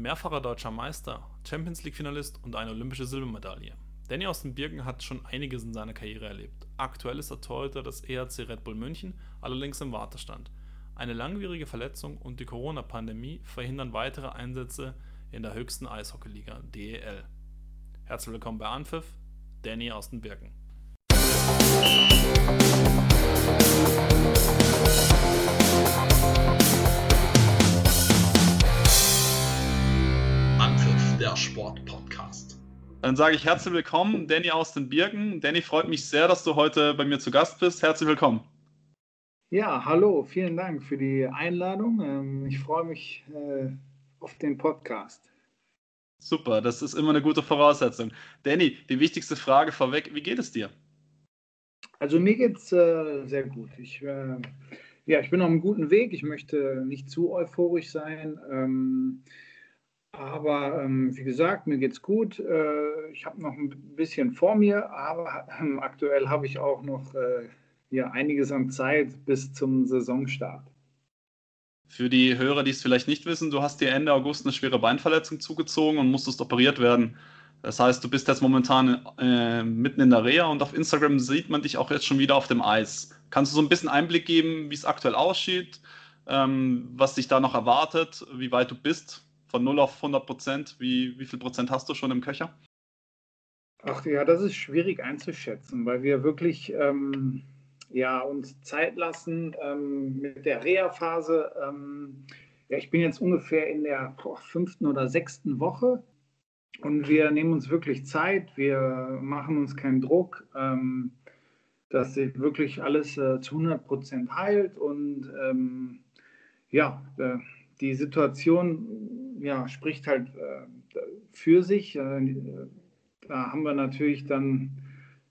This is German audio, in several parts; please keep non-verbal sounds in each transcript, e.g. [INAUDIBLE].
mehrfacher deutscher Meister, Champions League-Finalist und eine olympische Silbermedaille. Danny aus den Birken hat schon einiges in seiner Karriere erlebt. Aktuell ist er Torhüter des ERC Red Bull München, allerdings im Wartestand. Eine langwierige Verletzung und die Corona-Pandemie verhindern weitere Einsätze in der höchsten Eishockeyliga DEL. Herzlich willkommen bei Anpfiff, Danny aus den Birken. Anpfiff, der Sport-Podcast. Dann sage ich herzlich willkommen, Danny aus den Birken. Danny, freut mich sehr, dass du heute bei mir zu Gast bist. Herzlich willkommen. Ja, hallo, vielen Dank für die Einladung. Ähm, ich freue mich äh, auf den Podcast. Super, das ist immer eine gute Voraussetzung. Danny, die wichtigste Frage vorweg, wie geht es dir? Also mir geht es äh, sehr gut. Ich, äh, ja, ich bin auf einem guten Weg. Ich möchte nicht zu euphorisch sein. Aber ähm, wie gesagt, mir geht es gut. Äh, ich habe noch ein bisschen vor mir, aber ähm, aktuell habe ich auch noch äh, ja, einiges an Zeit bis zum Saisonstart. Für die Hörer, die es vielleicht nicht wissen, du hast dir Ende August eine schwere Beinverletzung zugezogen und musstest operiert werden. Das heißt, du bist jetzt momentan äh, mitten in der Reha und auf Instagram sieht man dich auch jetzt schon wieder auf dem Eis. Kannst du so ein bisschen Einblick geben, wie es aktuell aussieht, ähm, was dich da noch erwartet, wie weit du bist? Von 0 auf 100 Prozent, wie, wie viel Prozent hast du schon im Köcher? Ach ja, das ist schwierig einzuschätzen, weil wir wirklich ähm, ja, uns Zeit lassen ähm, mit der Reha-Phase. Ähm, ja, ich bin jetzt ungefähr in der boah, fünften oder sechsten Woche und wir nehmen uns wirklich Zeit. Wir machen uns keinen Druck, ähm, dass sich wirklich alles äh, zu 100 Prozent heilt und ähm, ja, äh, die Situation ja, spricht halt äh, für sich. Äh, da haben wir natürlich dann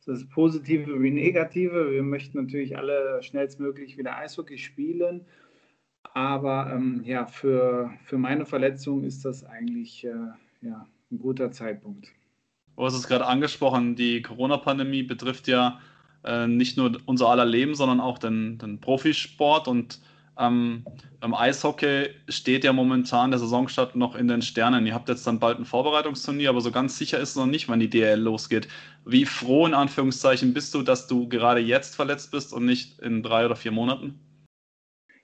das Positive wie Negative. Wir möchten natürlich alle schnellstmöglich wieder Eishockey spielen. Aber ähm, ja, für, für meine Verletzung ist das eigentlich äh, ja, ein guter Zeitpunkt. Du hast es gerade angesprochen, die Corona-Pandemie betrifft ja äh, nicht nur unser aller Leben, sondern auch den, den Profisport. Und ähm, beim Eishockey steht ja momentan der Saisonstart noch in den Sternen. Ihr habt jetzt dann bald ein Vorbereitungsturnier, aber so ganz sicher ist es noch nicht, wann die DL losgeht. Wie froh in Anführungszeichen bist du, dass du gerade jetzt verletzt bist und nicht in drei oder vier Monaten?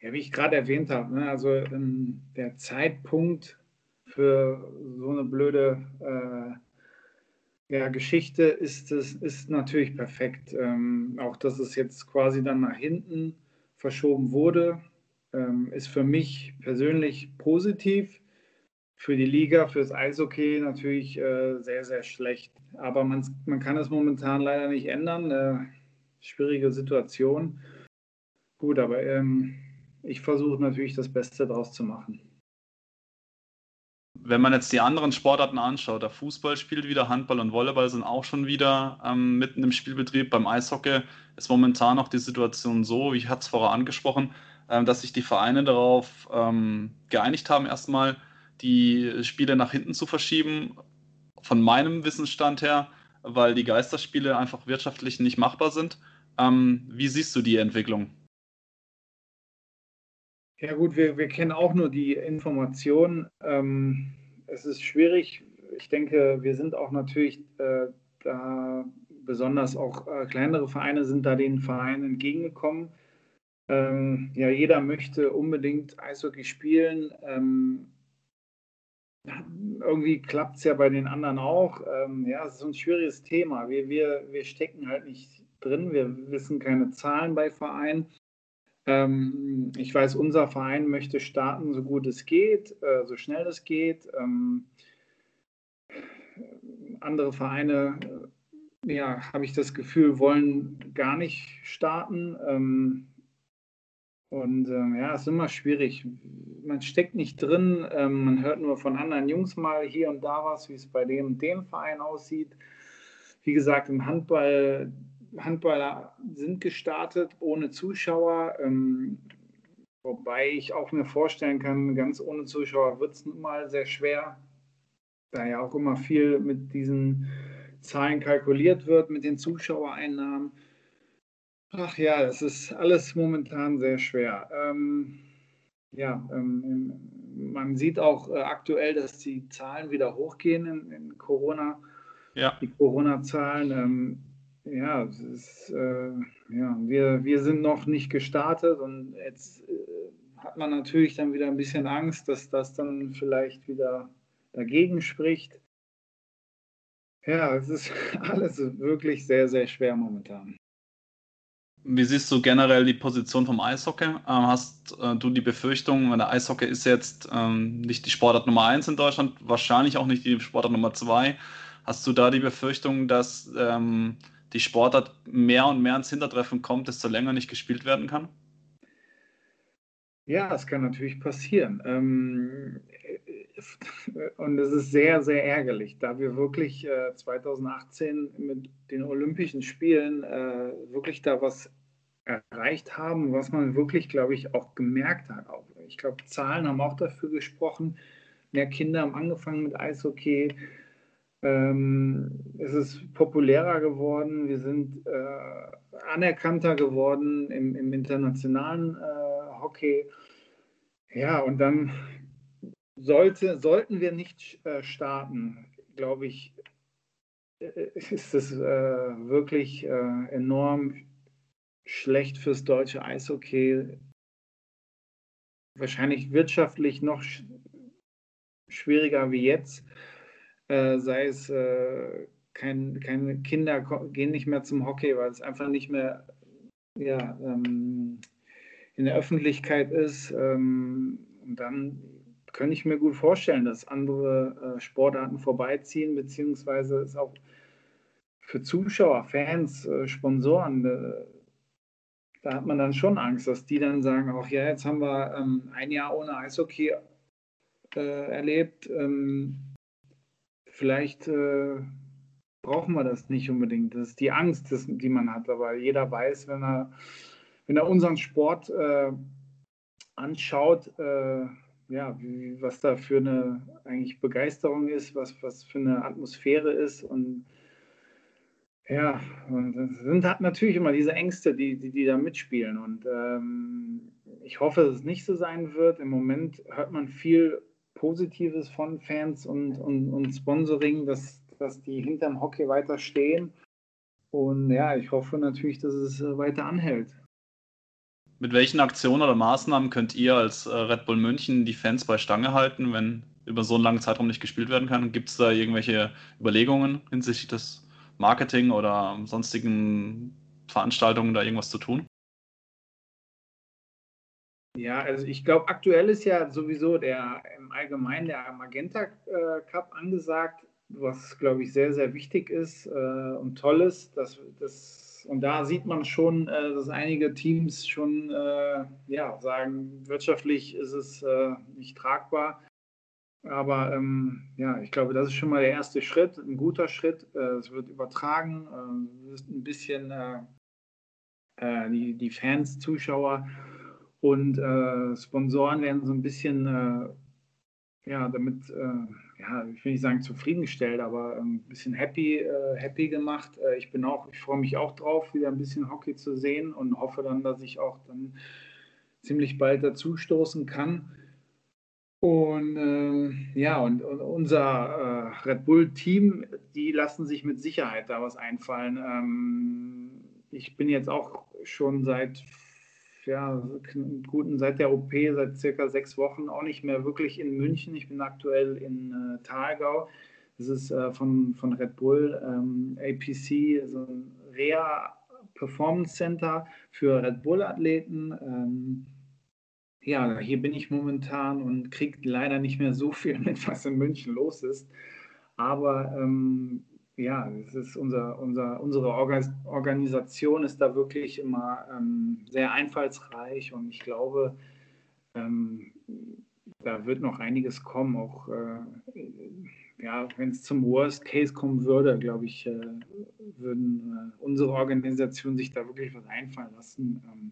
Ja, wie ich gerade erwähnt habe, ne, also ähm, der Zeitpunkt für so eine blöde äh, ja, Geschichte ist, es, ist natürlich perfekt. Ähm, auch dass es jetzt quasi dann nach hinten verschoben wurde, ähm, ist für mich persönlich positiv. Für die Liga, fürs Eishockey natürlich äh, sehr, sehr schlecht. Aber man, man kann es momentan leider nicht ändern. Äh, schwierige Situation. Gut, aber ähm, ich versuche natürlich das Beste daraus zu machen. Wenn man jetzt die anderen Sportarten anschaut, der Fußball spielt wieder, Handball und Volleyball sind auch schon wieder ähm, mitten im Spielbetrieb. Beim Eishockey ist momentan noch die Situation so, wie ich hatte es vorher angesprochen, dass sich die Vereine darauf ähm, geeinigt haben, erstmal die Spiele nach hinten zu verschieben. Von meinem Wissensstand her, weil die Geisterspiele einfach wirtschaftlich nicht machbar sind. Ähm, wie siehst du die Entwicklung? Ja gut, wir, wir kennen auch nur die Informationen. Ähm, es ist schwierig. Ich denke, wir sind auch natürlich äh, da, besonders auch äh, kleinere Vereine sind da den Vereinen entgegengekommen. Ähm, ja, jeder möchte unbedingt Eishockey spielen. Ähm, irgendwie klappt es ja bei den anderen auch. Ähm, ja, es ist ein schwieriges Thema. Wir, wir, wir stecken halt nicht drin. Wir wissen keine Zahlen bei Vereinen. Ähm, ich weiß, unser Verein möchte starten, so gut es geht, äh, so schnell es geht. Ähm, andere Vereine, äh, ja, habe ich das Gefühl, wollen gar nicht starten. Und ähm, ja, es ist immer schwierig. Man steckt nicht drin, ähm, man hört nur von anderen Jungs mal hier und da was, wie es bei dem und dem Verein aussieht. Wie gesagt, im Handball, Handballer sind gestartet ohne Zuschauer. Ähm, wobei ich auch mir vorstellen kann, ganz ohne Zuschauer wird es mal sehr schwer, da ja auch immer viel mit diesen Zahlen kalkuliert wird, mit den Zuschauereinnahmen. Ach ja, es ist alles momentan sehr schwer. Ähm, ja, ähm, im man sieht auch äh, aktuell, dass die Zahlen wieder hochgehen in, in Corona. Ja. Die Corona-Zahlen. Ähm, ja, ist, äh, ja wir, wir sind noch nicht gestartet und jetzt äh, hat man natürlich dann wieder ein bisschen Angst, dass das dann vielleicht wieder dagegen spricht. Ja, es ist [LAUGHS] alles wirklich sehr, sehr schwer momentan. Wie siehst du generell die Position vom Eishockey? Ähm, hast äh, du die Befürchtung, weil der Eishockey ist jetzt ähm, nicht die Sportart Nummer 1 in Deutschland, wahrscheinlich auch nicht die Sportart Nummer 2. Hast du da die Befürchtung, dass ähm, die Sportart mehr und mehr ins Hintertreffen kommt, desto länger nicht gespielt werden kann? Ja, das kann natürlich passieren. Und es ist sehr, sehr ärgerlich, da wir wirklich äh, 2018 mit den Olympischen Spielen äh, wirklich da was erreicht haben, was man wirklich, glaube ich, auch gemerkt hat. Auch, ich glaube, Zahlen haben auch dafür gesprochen. Mehr Kinder haben angefangen mit Eishockey. Ähm, es ist populärer geworden. Wir sind äh, anerkannter geworden im, im internationalen äh, Hockey. Ja, und dann sollte, sollten wir nicht äh, starten, glaube ich, äh, ist es äh, wirklich äh, enorm schlecht fürs deutsche Eishockey. Wahrscheinlich wirtschaftlich noch sch schwieriger wie jetzt. Äh, sei es, äh, kein, keine Kinder gehen nicht mehr zum Hockey, weil es einfach nicht mehr ja, ähm, in der Öffentlichkeit ist. Ähm, und dann könnte ich mir gut vorstellen, dass andere äh, Sportarten vorbeiziehen, beziehungsweise es auch für Zuschauer, Fans, äh, Sponsoren, äh, da hat man dann schon Angst, dass die dann sagen, auch ja, jetzt haben wir ähm, ein Jahr ohne Eishockey äh, erlebt, ähm, vielleicht äh, brauchen wir das nicht unbedingt. Das ist die Angst, das, die man hat, aber jeder weiß, wenn er, wenn er unseren Sport äh, anschaut, ja, wie, was da für eine eigentlich Begeisterung ist, was, was für eine Atmosphäre ist und ja, und es sind halt natürlich immer diese Ängste, die, die, die da mitspielen. Und ähm, ich hoffe, dass es nicht so sein wird. Im Moment hört man viel Positives von Fans und, und, und Sponsoring, dass, dass die hinterm Hockey weiter stehen. Und ja, ich hoffe natürlich, dass es weiter anhält. Mit welchen Aktionen oder Maßnahmen könnt ihr als äh, Red Bull München die Fans bei Stange halten, wenn über so einen langen Zeitraum nicht gespielt werden kann? Gibt es da irgendwelche Überlegungen hinsichtlich des Marketing oder sonstigen Veranstaltungen da irgendwas zu tun? Ja, also ich glaube, aktuell ist ja sowieso der im Allgemeinen der Magenta äh, Cup angesagt, was glaube ich sehr, sehr wichtig ist äh, und toll ist, dass das und da sieht man schon, äh, dass einige Teams schon äh, ja, sagen, wirtschaftlich ist es äh, nicht tragbar. Aber ähm, ja, ich glaube, das ist schon mal der erste Schritt, ein guter Schritt. Äh, es wird übertragen, äh, ist ein bisschen äh, die, die Fans, Zuschauer und Sponsoren werden so ein bisschen ja, damit ja, ich will nicht sagen zufriedengestellt, aber ein bisschen happy, äh, happy gemacht. Äh, ich bin auch, ich freue mich auch drauf, wieder ein bisschen Hockey zu sehen und hoffe dann, dass ich auch dann ziemlich bald dazu stoßen kann. Und ähm, ja, und, und unser äh, Red Bull-Team, die lassen sich mit Sicherheit da was einfallen. Ähm, ich bin jetzt auch schon seit ja, guten, seit der OP, seit circa sechs Wochen auch nicht mehr wirklich in München. Ich bin aktuell in äh, Thalgau. Das ist äh, von, von Red Bull, ähm, APC, so ein Rea Performance Center für Red Bull-Athleten. Ähm, ja, hier bin ich momentan und kriege leider nicht mehr so viel [LAUGHS] mit, was in München los ist. Aber ähm, ja, es ist unser, unser, unsere Organisation ist da wirklich immer ähm, sehr einfallsreich und ich glaube, ähm, da wird noch einiges kommen. Auch äh, ja, wenn es zum Worst Case kommen würde, glaube ich, äh, würden äh, unsere Organisation sich da wirklich was einfallen lassen. Ähm.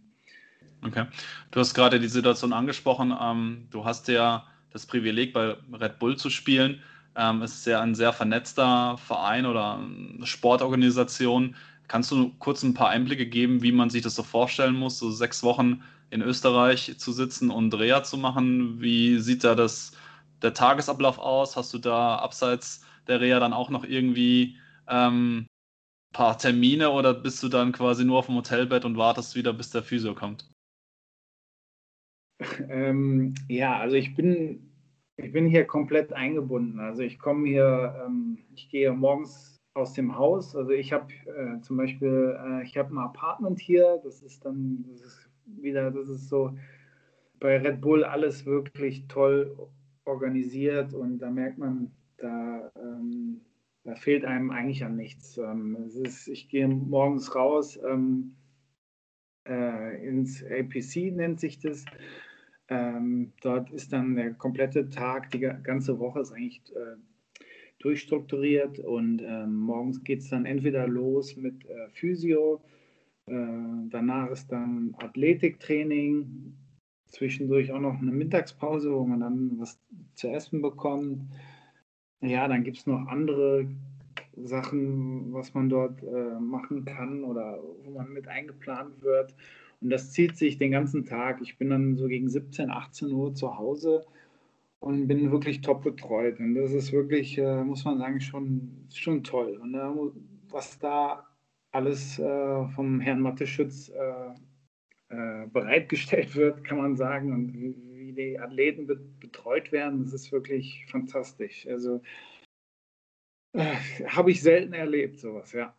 Okay. Du hast gerade die Situation angesprochen. Ähm, du hast ja das Privileg, bei Red Bull zu spielen. Ähm, es ist ja ein sehr vernetzter Verein oder Sportorganisation. Kannst du kurz ein paar Einblicke geben, wie man sich das so vorstellen muss, so sechs Wochen in Österreich zu sitzen und Reha zu machen? Wie sieht da das, der Tagesablauf aus? Hast du da abseits der Reha dann auch noch irgendwie ähm, paar Termine oder bist du dann quasi nur auf dem Hotelbett und wartest wieder, bis der Physio kommt? Ähm, ja, also ich bin, ich bin hier komplett eingebunden. Also ich komme hier, ähm, ich gehe morgens aus dem Haus. Also ich habe äh, zum Beispiel, äh, ich habe ein Apartment hier. Das ist dann, das ist wieder, das ist so bei Red Bull alles wirklich toll organisiert und da merkt man, da, ähm, da fehlt einem eigentlich an nichts. Ähm, es ist, ich gehe morgens raus ähm, äh, ins APC nennt sich das. Ähm, dort ist dann der komplette Tag, die ganze Woche ist eigentlich äh, durchstrukturiert und äh, morgens geht es dann entweder los mit äh, Physio, äh, danach ist dann Athletiktraining, zwischendurch auch noch eine Mittagspause, wo man dann was zu essen bekommt. Ja, dann gibt es noch andere Sachen, was man dort äh, machen kann oder wo man mit eingeplant wird. Und das zieht sich den ganzen Tag. Ich bin dann so gegen 17, 18 Uhr zu Hause und bin wirklich top betreut. Und das ist wirklich, äh, muss man sagen, schon, schon toll. Und äh, was da alles äh, vom Herrn Matteschütz äh, äh, bereitgestellt [LAUGHS] wird, kann man sagen. Und wie, die Athleten be betreut werden, das ist wirklich fantastisch. Also äh, habe ich selten erlebt, sowas, ja.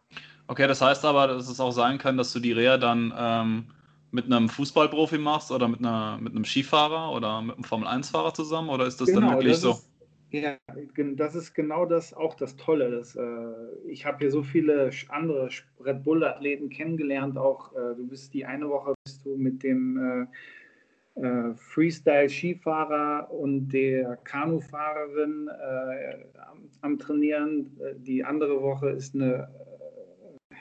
Okay, das heißt aber, dass es auch sein kann, dass du die Reha dann ähm, mit einem Fußballprofi machst oder mit, einer, mit einem Skifahrer oder mit einem Formel-1-Fahrer zusammen? Oder ist das genau, dann wirklich das so? Ist, ja, das ist genau das auch das Tolle. Das, äh, ich habe hier so viele andere Red Bull-Athleten kennengelernt. Auch äh, du bist die eine Woche bist du mit dem äh, äh Freestyle-Skifahrer und der Kanufahrerin äh, am, am, Trainieren. Äh, die andere Woche ist eine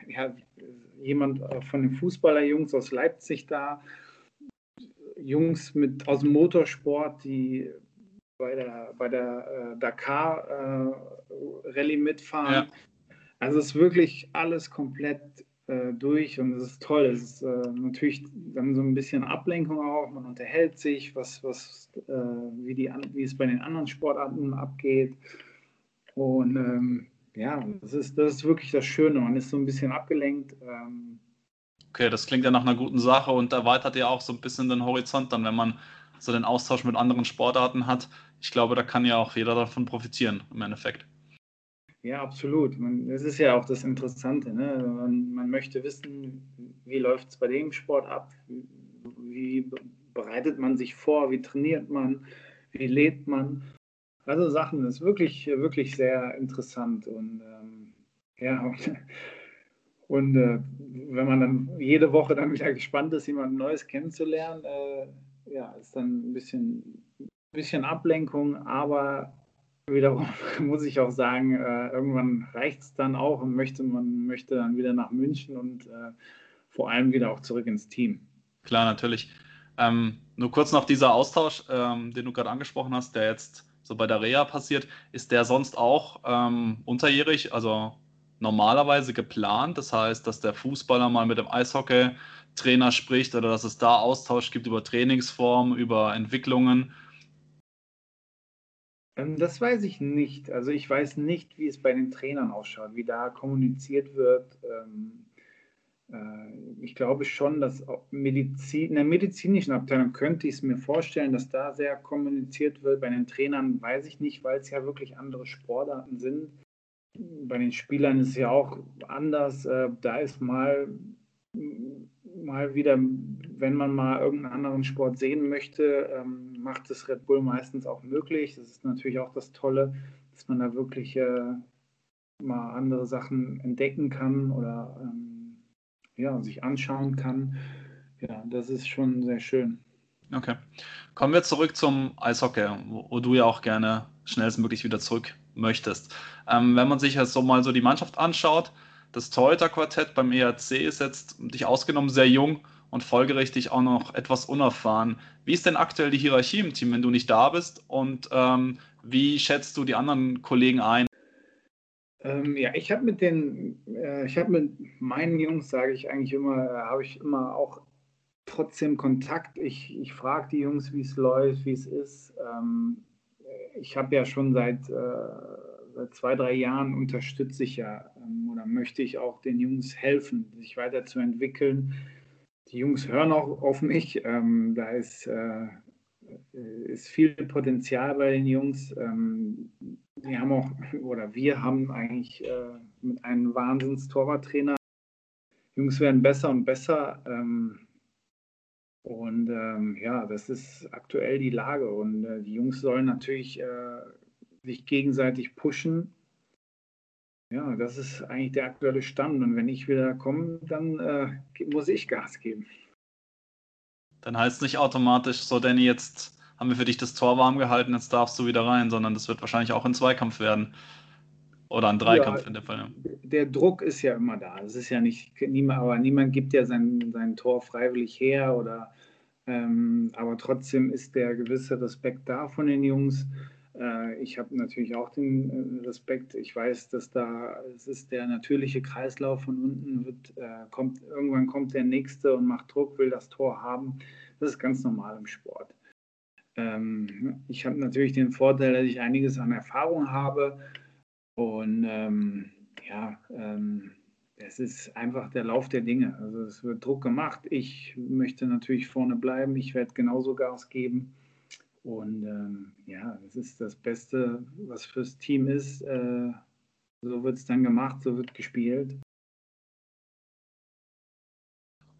ja, jemand äh, von den Fußballerjungs aus Leipzig da, Jungs mit, aus dem Motorsport, die bei der, bei der äh, Dakar äh, Rallye mitfahren. Ja. Also es ist wirklich alles komplett äh, durch und es ist toll. Es ist äh, natürlich dann so ein bisschen Ablenkung auch. Man unterhält sich, was, was, wie, die, wie es bei den anderen Sportarten abgeht. Und ähm, ja, das ist, das ist wirklich das Schöne. Man ist so ein bisschen abgelenkt. Ähm. Okay, das klingt ja nach einer guten Sache und erweitert ja auch so ein bisschen den Horizont dann, wenn man so den Austausch mit anderen Sportarten hat. Ich glaube, da kann ja auch jeder davon profitieren im Endeffekt. Ja, absolut. Man, das ist ja auch das Interessante. Ne? Man, man möchte wissen, wie läuft es bei dem Sport ab? Wie bereitet man sich vor? Wie trainiert man? Wie lebt man? Also Sachen, ist wirklich, wirklich sehr interessant und ähm, ja, und, [LAUGHS] und äh, wenn man dann jede Woche dann wieder gespannt ist, jemand Neues kennenzulernen, äh, ja, ist dann ein bisschen, bisschen Ablenkung, aber wiederum [LAUGHS] muss ich auch sagen, äh, irgendwann reicht es dann auch und möchte man möchte dann wieder nach München und äh, vor allem wieder auch zurück ins Team. Klar, natürlich. Ähm, nur kurz noch dieser Austausch, ähm, den du gerade angesprochen hast, der jetzt so bei der Reha passiert, ist der sonst auch ähm, unterjährig, also normalerweise geplant. Das heißt, dass der Fußballer mal mit dem Eishockey-Trainer spricht oder dass es da Austausch gibt über Trainingsformen, über Entwicklungen. Ähm, das weiß ich nicht. Also ich weiß nicht, wie es bei den Trainern ausschaut, wie da kommuniziert wird. Ähm, äh, ich glaube schon, dass Medizin, in der medizinischen Abteilung könnte ich es mir vorstellen, dass da sehr kommuniziert wird. Bei den Trainern weiß ich nicht, weil es ja wirklich andere Sportarten sind. Bei den Spielern ist es ja auch anders. Äh, da ist mal, mal wieder, wenn man mal irgendeinen anderen Sport sehen möchte, ähm, macht es Red Bull meistens auch möglich. Das ist natürlich auch das Tolle, dass man da wirklich äh, mal andere Sachen entdecken kann oder ähm, ja, sich anschauen kann. Ja, das ist schon sehr schön. Okay. Kommen wir zurück zum Eishockey, wo, du ja auch gerne schnellstmöglich wieder zurück möchtest. Ähm, wenn man sich jetzt so mal so die Mannschaft anschaut, das Torhüter-Quartett beim ERC ist jetzt dich ausgenommen sehr jung und folgerichtig auch noch etwas unerfahren. Wie ist denn aktuell die Hierarchie im Team, wenn du nicht da bist? Und ähm, wie schätzt du die anderen Kollegen ein? Ähm, ja, ich habe mit den, äh, ich habe mit meinen Jungs, sage ich eigentlich immer, äh, habe ich immer auch trotzdem Kontakt. Ich, ich frage die Jungs, wie es läuft, wie es ist. Ähm, ich habe ja schon seit, äh, seit zwei, drei Jahren unterstütze ich ja ähm, oder möchte ich auch den Jungs helfen, sich weiterzuentwickeln. Die Jungs hören auch auf mich. Ähm, da ist, äh, ist viel Potenzial bei den Jungs. Ähm, die haben auch, oder wir haben eigentlich äh, mit einem Wahnsinns-Torwarttrainer. Jungs werden besser und besser. Ähm, und ähm, ja, das ist aktuell die Lage. Und äh, die Jungs sollen natürlich äh, sich gegenseitig pushen. Ja, das ist eigentlich der aktuelle Stand. Und wenn ich wieder komme, dann äh, muss ich Gas geben. Dann heißt es nicht automatisch, so Danny, jetzt haben wir für dich das Tor warm gehalten, jetzt darfst du wieder rein, sondern das wird wahrscheinlich auch ein Zweikampf werden. Oder ein Dreikampf ja, in dem Fall. Der Druck ist ja immer da. Es ist ja nicht, niemand, aber niemand gibt ja sein, sein Tor freiwillig her oder ähm, aber trotzdem ist der gewisse Respekt da von den Jungs. Äh, ich habe natürlich auch den äh, Respekt. Ich weiß, dass da es ist der natürliche Kreislauf von unten wird, äh, kommt irgendwann kommt der nächste und macht Druck, will das Tor haben. Das ist ganz normal im Sport. Ähm, ich habe natürlich den Vorteil, dass ich einiges an Erfahrung habe und ähm, ja, ähm, es ist einfach der Lauf der Dinge. Also es wird Druck gemacht. Ich möchte natürlich vorne bleiben. Ich werde genauso Gas geben. Und ähm, ja, es ist das Beste, was fürs Team ist. Äh, so wird es dann gemacht, so wird gespielt.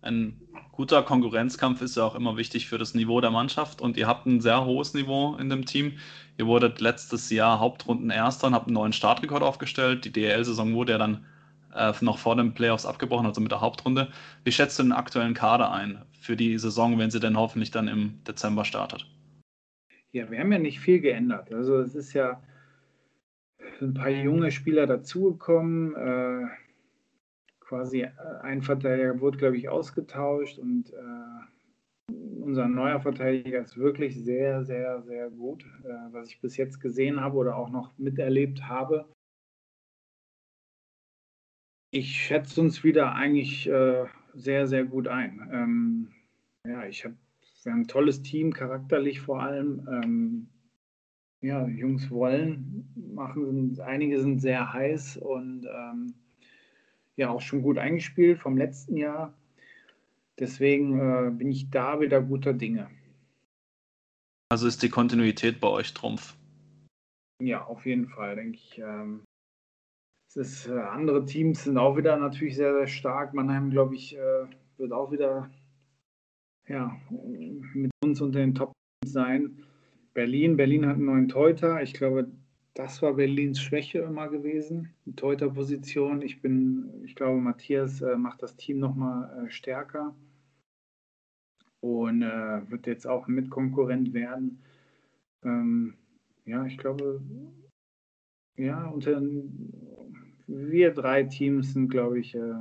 Ein guter Konkurrenzkampf ist ja auch immer wichtig für das Niveau der Mannschaft und ihr habt ein sehr hohes Niveau in dem Team. Ihr wurdet letztes Jahr Hauptrunden Erster und habt einen neuen Startrekord aufgestellt. Die DL-Saison wurde ja dann äh, noch vor den Playoffs abgebrochen, also mit der Hauptrunde. Wie schätzt du den aktuellen Kader ein für die Saison, wenn sie denn hoffentlich dann im Dezember startet? Ja, wir haben ja nicht viel geändert. Also es ist ja ein paar junge Spieler dazugekommen. Äh, quasi äh, ein Verteidiger wurde, glaube ich, ausgetauscht und äh, unser neuer Verteidiger ist wirklich sehr, sehr, sehr gut, äh, was ich bis jetzt gesehen habe oder auch noch miterlebt habe. Ich schätze uns wieder eigentlich äh, sehr, sehr gut ein. Ähm, ja, ich habe, wir haben ein tolles Team, charakterlich vor allem. Ähm, ja, Jungs wollen, machen, einige sind sehr heiß und ähm, ja auch schon gut eingespielt vom letzten Jahr. Deswegen äh, bin ich da wieder guter Dinge. Also ist die Kontinuität bei euch Trumpf? Ja, auf jeden Fall, denke ich. Ähm, es ist, äh, andere Teams sind auch wieder natürlich sehr, sehr stark. Mannheim, glaube ich, äh, wird auch wieder ja, mit uns unter den Top sein. Berlin, Berlin hat einen neuen Teuter. Ich glaube, das war Berlins Schwäche immer gewesen, die Torhüterposition. Ich bin, ich glaube, Matthias äh, macht das Team nochmal äh, stärker und äh, wird jetzt auch Mitkonkurrent werden. Ähm, ja, ich glaube, ja, unter wir drei Teams sind, glaube ich, äh,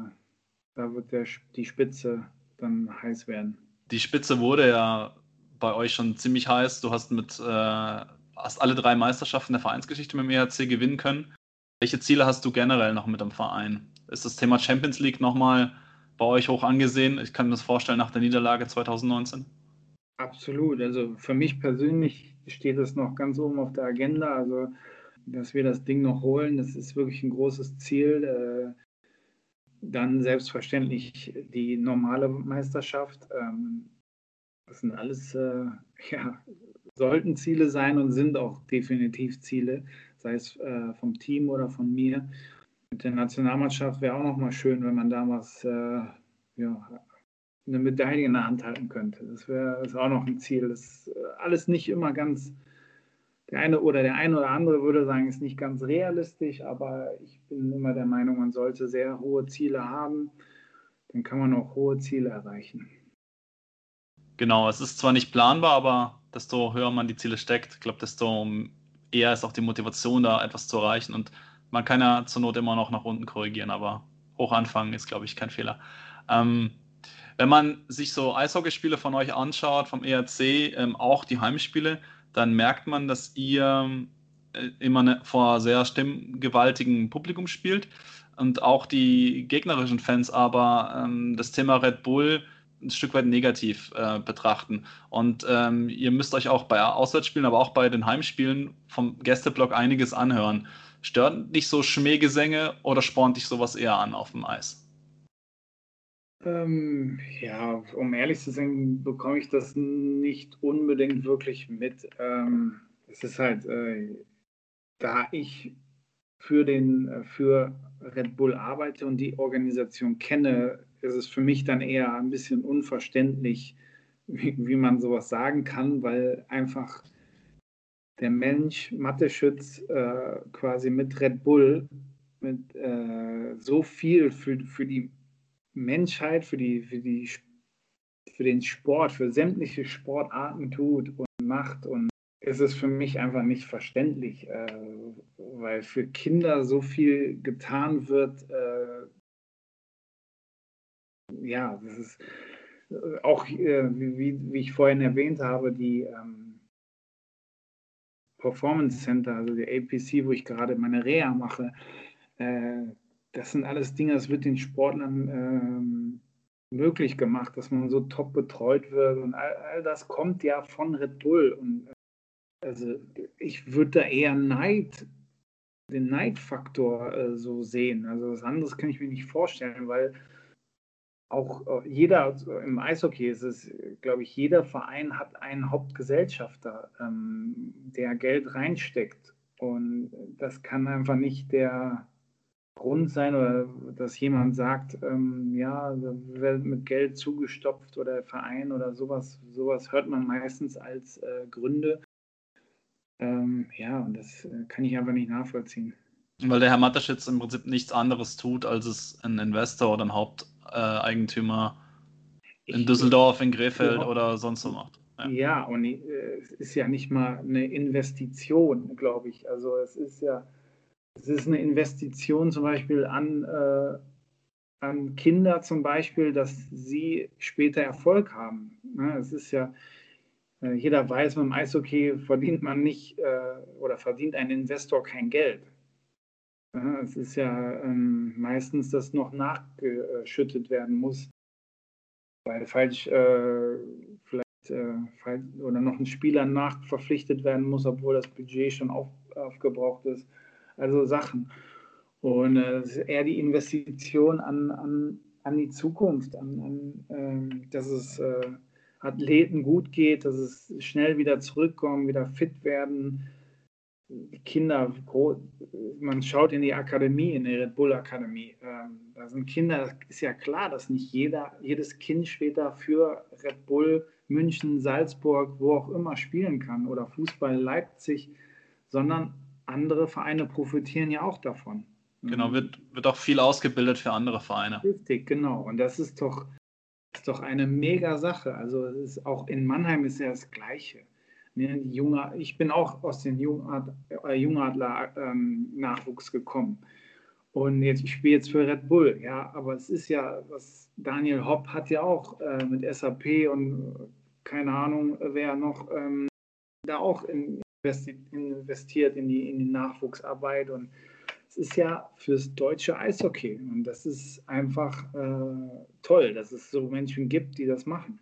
da wird der, die Spitze dann heiß werden. Die Spitze wurde ja bei euch schon ziemlich heiß. Du hast mit äh, hast alle drei Meisterschaften der Vereinsgeschichte mit dem ERC gewinnen können. Welche Ziele hast du generell noch mit dem Verein? Ist das Thema Champions League nochmal bei euch hoch angesehen? Ich kann mir das vorstellen nach der Niederlage 2019. Absolut. Also für mich persönlich steht das noch ganz oben auf der Agenda. Also, dass wir das Ding noch holen, das ist wirklich ein großes Ziel. Dann selbstverständlich die normale Meisterschaft. Ähm, das sind alles äh, [LAUGHS] ja, sollten Ziele sein und sind auch definitiv Ziele, sei es äh, vom Team oder von mir. Mit der Nationalmannschaft wäre auch noch mal schön, wenn man damals äh, ja, eine Medaille in der Hand halten könnte. Das wäre auch noch ein Ziel. Das ist alles nicht immer ganz, der eine oder der eine oder andere würde sagen, ist nicht ganz realistisch, aber ich bin immer der Meinung, man sollte sehr hohe Ziele haben. Dann kann man auch hohe Ziele erreichen. Genau, es ist zwar nicht planbar, aber desto höher man die Ziele steckt, ich glaube, desto eher ist auch die Motivation da, etwas zu erreichen. Und man kann ja zur Not immer noch nach unten korrigieren, aber hoch anfangen ist, glaube ich, kein Fehler. Ähm, wenn man sich so Eishockeyspiele von euch anschaut, vom ERC, ähm, auch die Heimspiele, dann merkt man, dass ihr äh, immer ne, vor sehr stimmgewaltigem Publikum spielt und auch die gegnerischen Fans aber ähm, das Thema Red Bull ein Stück weit negativ äh, betrachten. Und ähm, ihr müsst euch auch bei Auswärtsspielen, aber auch bei den Heimspielen vom Gästeblock einiges anhören. Stört dich so Schmähgesänge oder spornt dich sowas eher an auf dem Eis? Ähm, ja, um ehrlich zu sein, bekomme ich das nicht unbedingt wirklich mit. Ähm, es ist halt, äh, da ich für, den, äh, für Red Bull arbeite und die Organisation kenne, ist es für mich dann eher ein bisschen unverständlich, wie, wie man sowas sagen kann, weil einfach der Mensch, Mathe-Schütz, äh, quasi mit Red Bull mit äh, so viel für, für die Menschheit, für, die, für, die, für den Sport, für sämtliche Sportarten tut und macht. Und es ist für mich einfach nicht verständlich, äh, weil für Kinder so viel getan wird. Äh, ja, das ist äh, auch, äh, wie, wie, ich vorhin erwähnt habe, die ähm, Performance Center, also die APC, wo ich gerade meine Reha mache, äh, das sind alles Dinge, das wird den Sportlern ähm, möglich gemacht, dass man so top betreut wird und all, all das kommt ja von Red Bull und äh, also ich würde da eher Neid, den Neidfaktor äh, so sehen. Also was anderes kann ich mir nicht vorstellen, weil auch äh, jeder also im Eishockey ist es, glaube ich, jeder Verein hat einen Hauptgesellschafter, ähm, der Geld reinsteckt. Und das kann einfach nicht der Grund sein oder dass jemand sagt, ähm, ja, wird mit Geld zugestopft oder Verein oder sowas. Sowas hört man meistens als äh, Gründe. Ähm, ja, und das äh, kann ich einfach nicht nachvollziehen. Weil der Herr Mateschitz im Prinzip nichts anderes tut, als es ein Investor oder ein Haupteigentümer äh, in Düsseldorf, in Krefeld ja. oder sonst wo macht. Ja, ja und äh, es ist ja nicht mal eine Investition, glaube ich. Also es ist ja, es ist eine Investition zum Beispiel an, äh, an Kinder zum Beispiel, dass sie später Erfolg haben. Ne? Es ist ja, äh, jeder weiß, beim Eishockey verdient man nicht äh, oder verdient ein Investor kein Geld. Ja, es ist ja ähm, meistens, dass noch nachgeschüttet werden muss, weil falsch äh, vielleicht äh, oder noch ein Spieler nachverpflichtet werden muss, obwohl das Budget schon auf, aufgebraucht ist. Also Sachen. Und äh, es ist eher die Investition an, an, an die Zukunft, an, an ähm, dass es äh, Athleten gut geht, dass es schnell wieder zurückkommen, wieder fit werden Kinder, man schaut in die Akademie, in die Red Bull Akademie, ähm, da sind Kinder, ist ja klar, dass nicht jeder, jedes Kind später für Red Bull München, Salzburg, wo auch immer spielen kann oder Fußball Leipzig, sondern andere Vereine profitieren ja auch davon. Genau, wird, wird auch viel ausgebildet für andere Vereine. Richtig, genau. Und das ist doch, ist doch eine mega Sache. Also ist auch in Mannheim ist ja das Gleiche. Ne, junge, ich bin auch aus dem Jungad, äh, Jungadler-Nachwuchs ähm, gekommen. Und jetzt, ich spiele jetzt für Red Bull, ja, aber es ist ja, was Daniel Hopp hat ja auch äh, mit SAP und äh, keine Ahnung, wer noch ähm, da auch in, investiert in die, in die Nachwuchsarbeit. Und es ist ja fürs deutsche Eishockey. Und das ist einfach äh, toll, dass es so Menschen gibt, die das machen.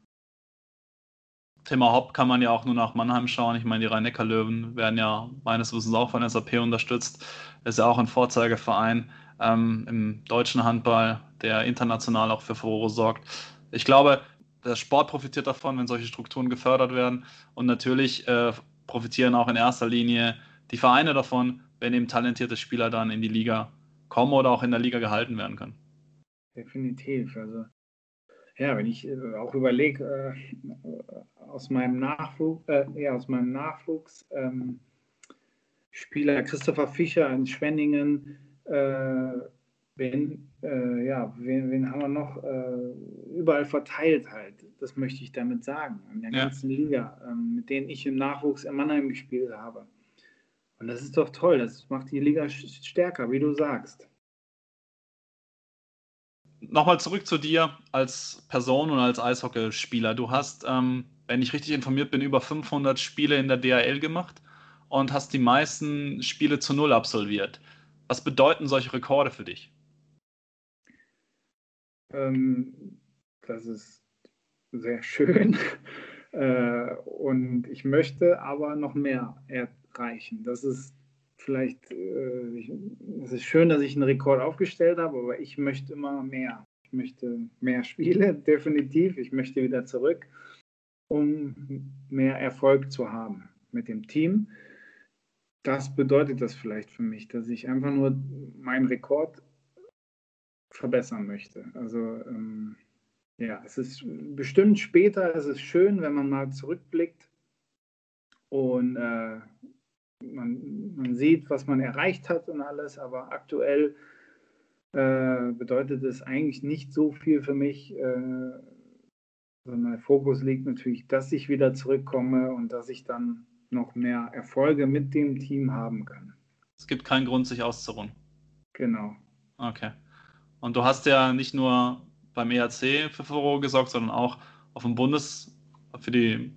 Thema Hopp kann man ja auch nur nach Mannheim schauen. Ich meine, die Rhein-Neckar-Löwen werden ja meines Wissens auch von SAP unterstützt. Ist ja auch ein Vorzeigeverein ähm, im deutschen Handball, der international auch für Furore sorgt. Ich glaube, der Sport profitiert davon, wenn solche Strukturen gefördert werden. Und natürlich äh, profitieren auch in erster Linie die Vereine davon, wenn eben talentierte Spieler dann in die Liga kommen oder auch in der Liga gehalten werden können. Definitiv. Also ja, wenn ich äh, auch überlege, äh, aus meinem Nachwuchs, äh, ja, aus meinem Nachwuchs ähm, Spieler Christopher Fischer in Schwenningen, äh, wen, äh, ja, wen, wen, haben wir noch? Äh, überall verteilt halt. Das möchte ich damit sagen. In der ja. ganzen Liga, ähm, mit denen ich im Nachwuchs in Mannheim gespielt habe. Und das ist doch toll. Das macht die Liga stärker, wie du sagst nochmal zurück zu dir als Person und als Eishockeyspieler. Du hast, ähm, wenn ich richtig informiert bin, über 500 Spiele in der DHL gemacht und hast die meisten Spiele zu Null absolviert. Was bedeuten solche Rekorde für dich? Ähm, das ist sehr schön. [LAUGHS] Äh, und ich möchte aber noch mehr erreichen. Das ist vielleicht, äh, es ist schön, dass ich einen Rekord aufgestellt habe, aber ich möchte immer mehr. Ich möchte mehr Spiele, [LAUGHS] definitiv. Ich möchte wieder zurück, um mehr Erfolg zu haben mit dem Team. Das bedeutet das vielleicht für mich, dass ich einfach nur meinen Rekord verbessern möchte. Also ähm, ja, es ist bestimmt später, es ist schön, wenn man mal zurückblickt und äh, man, man sieht, was man erreicht hat und alles, aber aktuell äh, bedeutet es eigentlich nicht so viel für mich, äh, sondern der Fokus liegt natürlich, dass ich wieder zurückkomme und dass ich dann noch mehr Erfolge mit dem Team haben kann. Es gibt keinen Grund, sich auszuruhen. Genau. Okay. Und du hast ja nicht nur beim ERC für Furore gesorgt, sondern auch auf dem Bundes, für die,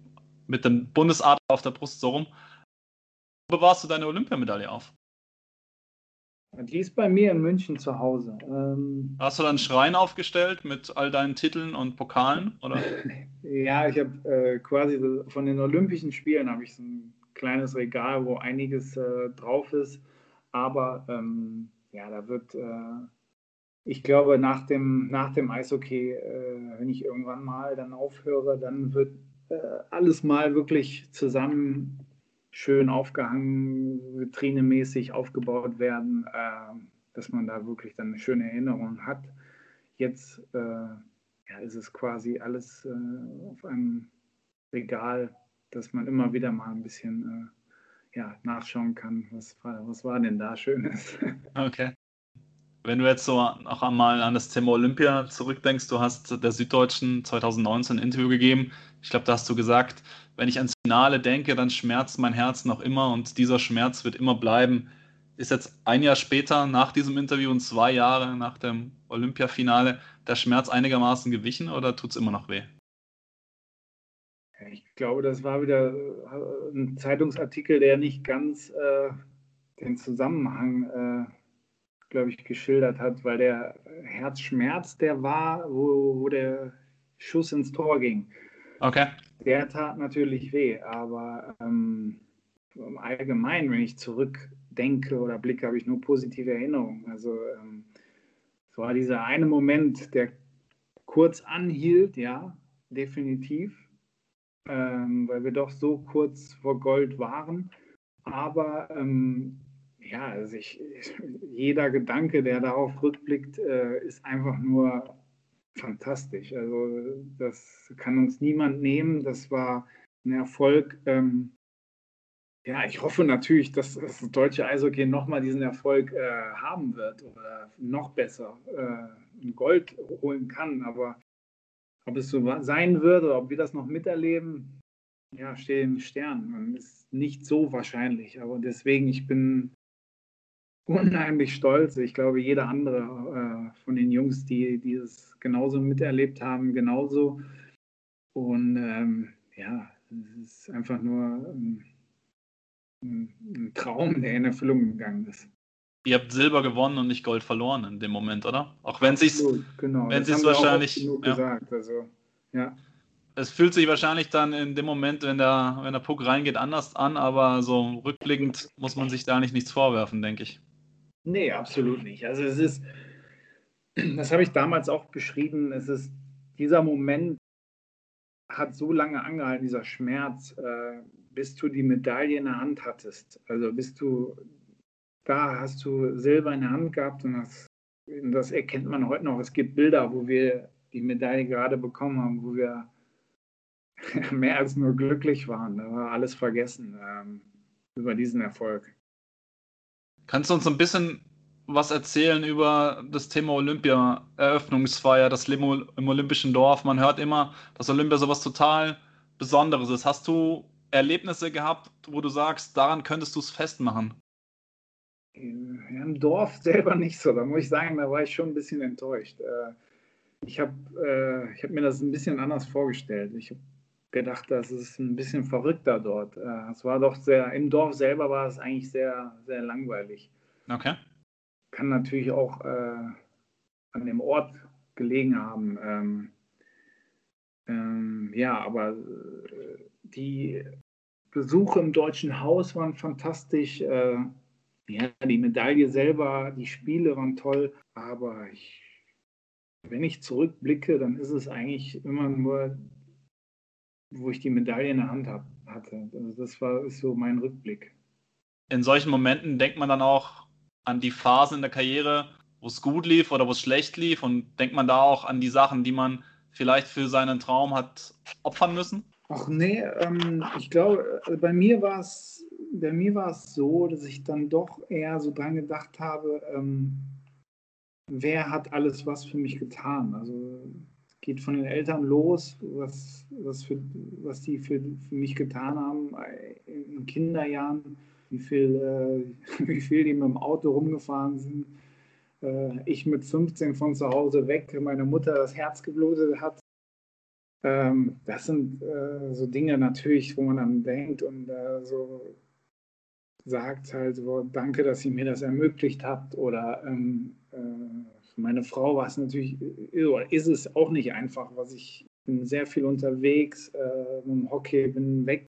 mit dem Bundesadler auf der Brust so rum. Wo bewahrst du deine Olympiamedaille auf? Die ist bei mir in München zu Hause. Ähm, Hast du dann einen Schrein aufgestellt mit all deinen Titeln und Pokalen? Oder? [LAUGHS] ja, ich habe äh, quasi von den Olympischen Spielen habe ich so ein kleines Regal, wo einiges äh, drauf ist. Aber ähm, ja, da wird äh, ich glaube, nach dem, nach dem Eishockey, äh, wenn ich irgendwann mal dann aufhöre, dann wird äh, alles mal wirklich zusammen schön aufgehangen, vitrinemäßig aufgebaut werden, äh, dass man da wirklich dann eine schöne Erinnerung hat. Jetzt äh, ja, ist es quasi alles äh, auf einem Regal, dass man immer wieder mal ein bisschen äh, ja, nachschauen kann, was, was war denn da Schönes. [LAUGHS] Okay. Wenn du jetzt so noch einmal an das Thema Olympia zurückdenkst, du hast der Süddeutschen 2019 ein Interview gegeben. Ich glaube, da hast du gesagt, wenn ich ans Finale denke, dann schmerzt mein Herz noch immer und dieser Schmerz wird immer bleiben. Ist jetzt ein Jahr später nach diesem Interview und zwei Jahre nach dem Olympiafinale der Schmerz einigermaßen gewichen oder tut es immer noch weh? Ich glaube, das war wieder äh, ein Zeitungsartikel, der nicht ganz äh, den Zusammenhang äh, glaube ich, geschildert hat, weil der Herzschmerz, der war, wo, wo der Schuss ins Tor ging. Okay. Der tat natürlich weh, aber ähm, im Allgemeinen, wenn ich zurückdenke oder blicke, habe ich nur positive Erinnerungen. Also ähm, es war dieser eine Moment, der kurz anhielt, ja, definitiv, ähm, weil wir doch so kurz vor Gold waren. Aber ähm, ja, also ich, jeder Gedanke, der darauf rückblickt, äh, ist einfach nur fantastisch. Also das kann uns niemand nehmen. Das war ein Erfolg. Ähm, ja, ich hoffe natürlich, dass das deutsche Eishockey nochmal diesen Erfolg äh, haben wird oder noch besser äh, Gold holen kann. Aber ob es so sein wird oder ob wir das noch miterleben, ja, steht in Sternen. Ist nicht so wahrscheinlich. Aber deswegen, ich bin unheimlich stolz. Ich glaube, jeder andere äh, von den Jungs, die, die es genauso miterlebt haben, genauso. Und ähm, ja, es ist einfach nur ein, ein, Traum, der in Erfüllung gegangen ist. Ihr habt Silber gewonnen und nicht Gold verloren in dem Moment, oder? Auch wenn es genau. wenn es wahrscheinlich ja. gesagt, also ja. Es fühlt sich wahrscheinlich dann in dem Moment, wenn der, wenn der Puck reingeht, anders an, aber so rückblickend muss man sich da nicht nichts vorwerfen, denke ich. Nee, absolut nicht. Also es ist, [CLEARS THROAT] das habe ich damals auch beschrieben, es ist, dieser Moment hat so lange angehalten, dieser Schmerz, äh, bis du die Medaille in der Hand hattest. Also bis du, da hast du Silber in der Hand gehabt und das, das erkennt man heute noch. Es gibt Bilder, wo wir die Medaille gerade bekommen haben, wo wir [LAUGHS] mehr als nur glücklich waren. Da war alles vergessen ähm, über diesen Erfolg. Kannst du uns ein bisschen was erzählen über das Thema Olympia-Eröffnungsfeier, das Limo im Olympischen Dorf? Man hört immer, dass Olympia sowas total Besonderes ist. Hast du Erlebnisse gehabt, wo du sagst, daran könntest du es festmachen? Im Dorf [LAUGHS] selber nicht so. Da muss ich sagen, da war ich schon ein bisschen enttäuscht. Äh, ich habe äh, hab mir das ein bisschen anders vorgestellt. Ich habe gedacht, das ist ein bisschen verrückter dort. Äh, es war doch sehr, im Dorf selber war es eigentlich sehr, sehr langweilig. Okay. Kann natürlich auch äh, an dem Ort gelegen haben. Ähm, ähm, ja, aber äh, die Besuche im Deutschen Haus waren fantastisch. Äh, ja, die Medaille selber, die Spiele waren toll, aber ich, wenn ich zurückblicke, dann ist es eigentlich immer nur, wo ich die Medaille in der Hand hab, hatte. Also das war ist so mein Rückblick. In solchen Momenten denkt man dann auch an die Phasen in der Karriere, wo es gut lief oder wo es schlecht lief und denkt man da auch an die Sachen, die man vielleicht für seinen Traum hat opfern müssen? Ach nee, ähm, ich glaube, äh, bei mir war es bei mir war es so, dass ich dann doch eher so dran gedacht habe, ähm, wer hat alles was für mich getan? Also geht von den Eltern los, was, was, für, was die für, für mich getan haben in Kinderjahren, wie viel, äh, [LAUGHS] wie viel die mit dem Auto rumgefahren sind. Äh, ich mit 15 von zu Hause weg, meine Mutter das Herz geblutet hat. Ähm, das sind äh, so Dinge natürlich, wo man dann denkt und äh, so sagt halt so, danke, dass ihr mir das ermöglicht habt. Oder ähm, äh, für meine Frau war es natürlich, oder ist es auch nicht einfach, was ich bin sehr viel unterwegs, äh, im Hockey, bin weg.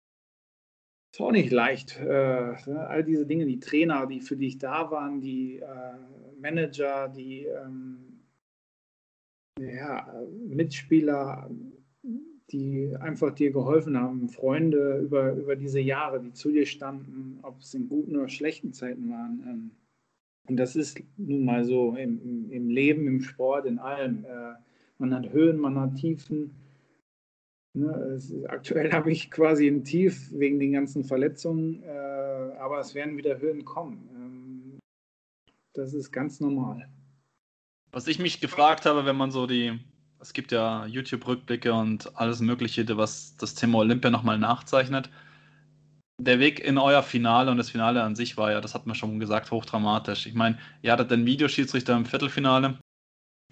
Ist auch nicht leicht. Äh, ne? all diese Dinge, die Trainer, die für dich da waren, die äh, Manager, die ähm, ja, Mitspieler, die einfach dir geholfen haben, Freunde über, über diese Jahre, die zu dir standen, ob es in guten oder schlechten Zeiten waren. Ähm, und das ist nun mal so im, im Leben, im Sport, in allem. Äh, man hat Höhen, man hat Tiefen. Ne, es, aktuell [LAUGHS] habe ich quasi ein Tief wegen den ganzen Verletzungen, äh, aber es werden wieder Höhen kommen. Ähm, das ist ganz normal. Was ich mich gefragt habe, wenn man so die es gibt ja YouTube-Rückblicke und alles Mögliche, was das Thema Olympia nochmal nachzeichnet. Der Weg in euer Finale und das Finale an sich war ja, das hat man schon gesagt, hochdramatisch. Ich meine, ihr hattet den Videoschiedsrichter im Viertelfinale,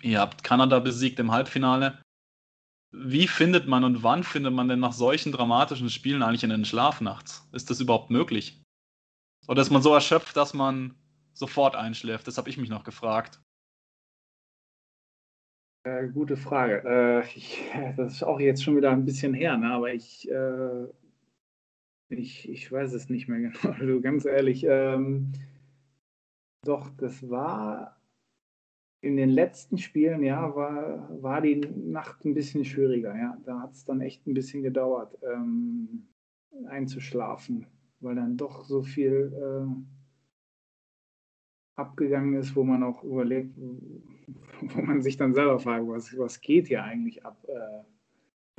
ihr habt Kanada besiegt im Halbfinale. Wie findet man und wann findet man denn nach solchen dramatischen Spielen eigentlich in den Schlaf nachts? Ist das überhaupt möglich? Oder ist man so erschöpft, dass man sofort einschläft? Das habe ich mich noch gefragt. Äh, gute Frage. Äh, ich, [LAUGHS] das ist auch jetzt schon wieder ein bisschen her, ne? aber ich, äh, ich, ich weiß es nicht mehr [LAUGHS] genau. Also ganz ehrlich, ähm, doch, das war in den letzten Spielen, ja, war, war die Nacht ein bisschen schwieriger. Ja. Da hat es dann echt ein bisschen gedauert, ähm, einzuschlafen, weil dann doch so viel äh, abgegangen ist, wo man auch überlegt, [LAUGHS] wo man sich dann selber fragt, was, was geht hier eigentlich ab? Äh,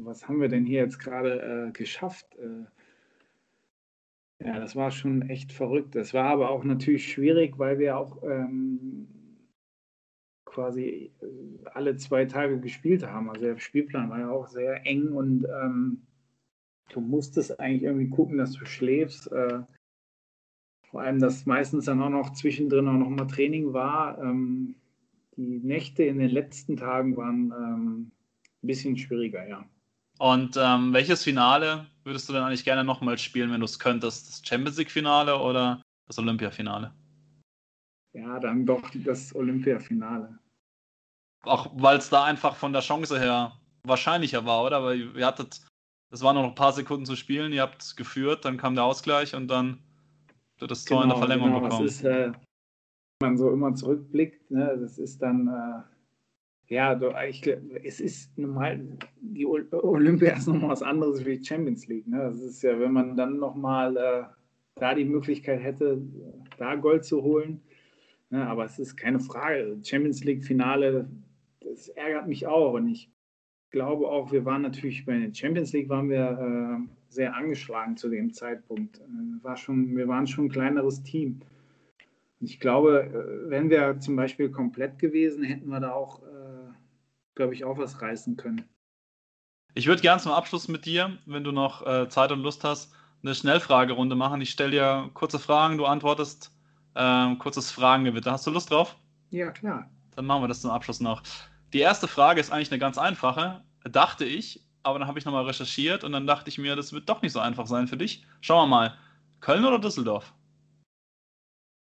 was haben wir denn hier jetzt gerade äh, geschafft? Äh, ja, das war schon echt verrückt. Das war aber auch natürlich schwierig, weil wir auch ähm, quasi äh, alle zwei Tage gespielt haben. Also der Spielplan war ja auch sehr eng und ähm, du musstest eigentlich irgendwie gucken, dass du schläfst. Äh, vor allem, dass meistens dann auch noch zwischendrin auch noch mal Training war. Ähm, die Nächte in den letzten Tagen waren ähm, ein bisschen schwieriger, ja. Und ähm, welches Finale würdest du denn eigentlich gerne nochmal spielen, wenn du es könntest? Das Champions League-Finale oder das Olympia-Finale? Ja, dann doch das Olympia-Finale. Auch weil es da einfach von der Chance her wahrscheinlicher war, oder? Weil ihr hattet, es waren noch ein paar Sekunden zu spielen, ihr habt geführt, dann kam der Ausgleich und dann das Tor genau, in der genau, Verlängerung genau, bekommen. Das ist, äh, man so immer zurückblickt, ne, das ist dann, äh, ja, ich, es ist normal, die Olympia [LAUGHS] ist nochmal was anderes wie die Champions League. Ne? Das ist ja, wenn man dann nochmal äh, da die Möglichkeit hätte, da Gold zu holen. Ne? Aber es ist keine Frage. Champions League-Finale, das ärgert mich auch. Und ich glaube auch, wir waren natürlich bei der Champions League waren wir äh, sehr angeschlagen zu dem Zeitpunkt. Äh, war schon, wir waren schon ein kleineres Team. Ich glaube, äh, wenn wir zum Beispiel komplett gewesen, hätten wir da auch, glaube ich, auch was reißen können. Ich würde gerne zum Abschluss mit dir, wenn du noch äh, Zeit und Lust hast, eine Schnellfragerunde machen. Ich stelle dir kurze Fragen, du antwortest äh, kurzes Fragengewitter. Hast du Lust drauf? Ja, klar. Dann machen wir das zum Abschluss noch. Die erste Frage ist eigentlich eine ganz einfache, dachte ich. aber dann habe ich nochmal recherchiert und dann dachte ich mir, das wird doch nicht so einfach sein für dich. Schauen wir mal. Köln oder Düsseldorf?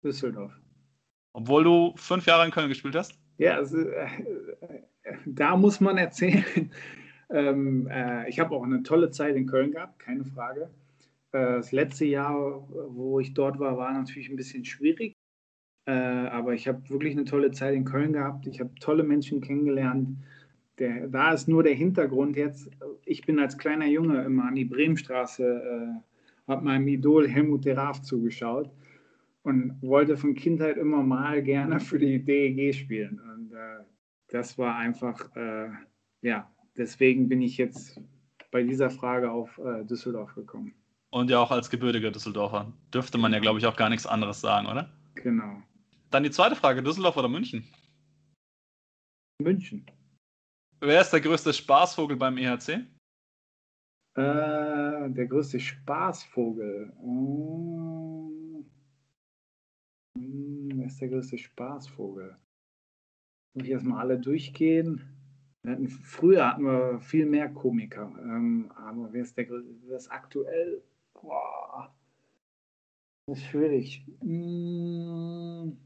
Düsseldorf. Obwohl du fünf Jahre in Köln gespielt hast? Ja, also, äh, da muss man erzählen. [LAUGHS] Ähm, äh, ich habe auch eine tolle Zeit in Köln gehabt, keine Frage. Äh, das letzte Jahr, wo ich dort war, war natürlich ein bisschen schwierig. Äh, aber ich habe wirklich eine tolle Zeit in Köln gehabt. Ich habe tolle Menschen kennengelernt. Der, da ist nur der Hintergrund jetzt. Ich bin als kleiner Junge immer an die Bremenstraße, äh, habe meinem Idol Helmut de Raaf zugeschaut und wollte von Kindheit immer mal gerne für die DEG spielen. Und äh, das war einfach, äh, ja, deswegen bin ich jetzt bei dieser Frage auf äh, Düsseldorf gekommen. Und ja auch als gebürtiger Düsseldorfer dürfte man ja, glaube ich, auch gar nichts anderes sagen, oder? Genau. Dann die zweite Frage, Düsseldorf oder München? München. Wer ist der größte Spaßvogel beim EHC? Äh, der größte Spaßvogel. Hm, wer ist der größte Spaßvogel? Muss ich erstmal alle durchgehen. Hatten, früher hatten wir viel mehr Komiker. Ähm, aber wer ist der? Wer ist aktuell? Boah. Das ist schwierig. Hm,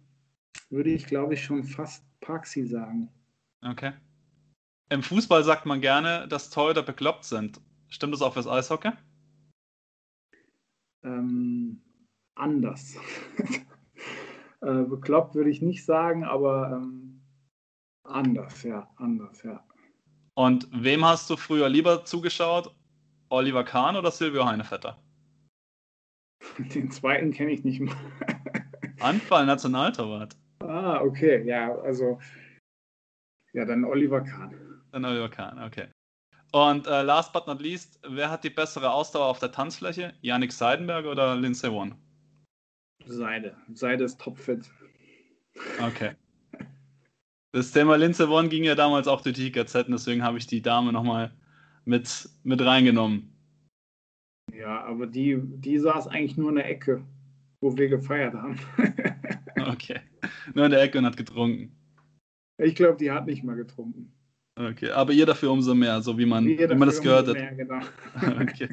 würde ich, glaube ich, schon fast Paxi sagen. Okay. Im Fußball sagt man gerne, dass Torhüter bekloppt sind. Stimmt das auch fürs Eishockey? Ähm, anders. [LAUGHS] äh, bekloppt würde ich nicht sagen, aber ähm, anders, ja, anders, ja. Und wem hast du früher lieber zugeschaut? Oliver Kahn oder Silvio Heinevetter? [LAUGHS] Den zweiten kenne ich nicht mal. [LAUGHS] Anfall, Nationaltorwart. Ah, okay, ja, also ja, dann Oliver Kahn. Dann Oliver Kahn, okay. Und äh, last but not least, wer hat die bessere Ausdauer auf der Tanzfläche? Yannick Seidenberg oder Lindsay One? Seide. Seide ist topfit. Okay. Das Thema Lindsay One ging ja damals auch durch die GZ, deswegen habe ich die Dame nochmal mit, mit reingenommen. Ja, aber die, die saß eigentlich nur in der Ecke, wo wir gefeiert haben. [LAUGHS] okay. Nur in der Ecke und hat getrunken. Ich glaube, die hat nicht mal getrunken. Okay, aber ihr dafür umso mehr, so wie man, wie man das gehört hat. Mehr, genau. [LAUGHS] okay.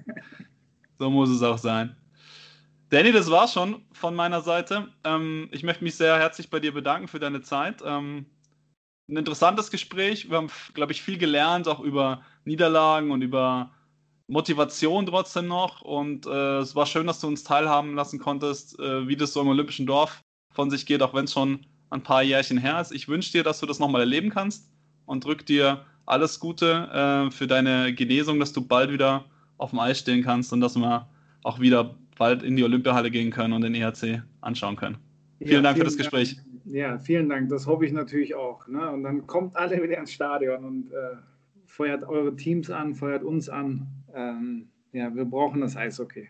So muss es auch sein. Danny, das war's schon von meiner Seite. Ähm, ich möchte mich sehr herzlich bei dir bedanken für deine Zeit. Ähm, ein interessantes Gespräch. Wir haben, glaube ich, viel gelernt, auch über Niederlagen und über Motivation trotzdem noch. Und äh, es war schön, dass du uns teilhaben lassen konntest, äh, wie das so im Olympischen Dorf von sich geht, auch wenn es schon ein paar Jährchen her ist. Ich wünsche dir, dass du das nochmal erleben kannst und drück dir alles Gute äh, für deine Genesung, dass du bald wieder auf dem Eis stehen kannst und dass wir auch wieder bald in die Olympiahalle gehen können und den EHC anschauen können. Vielen ja, Dank vielen für das Gespräch. Dank. Ja, vielen Dank. Das hoffe ich natürlich auch. Ne? Und dann kommt alle wieder ins Stadion und äh, feuert eure Teams an, feuert uns an. Ähm, ja, wir brauchen das Eishockey.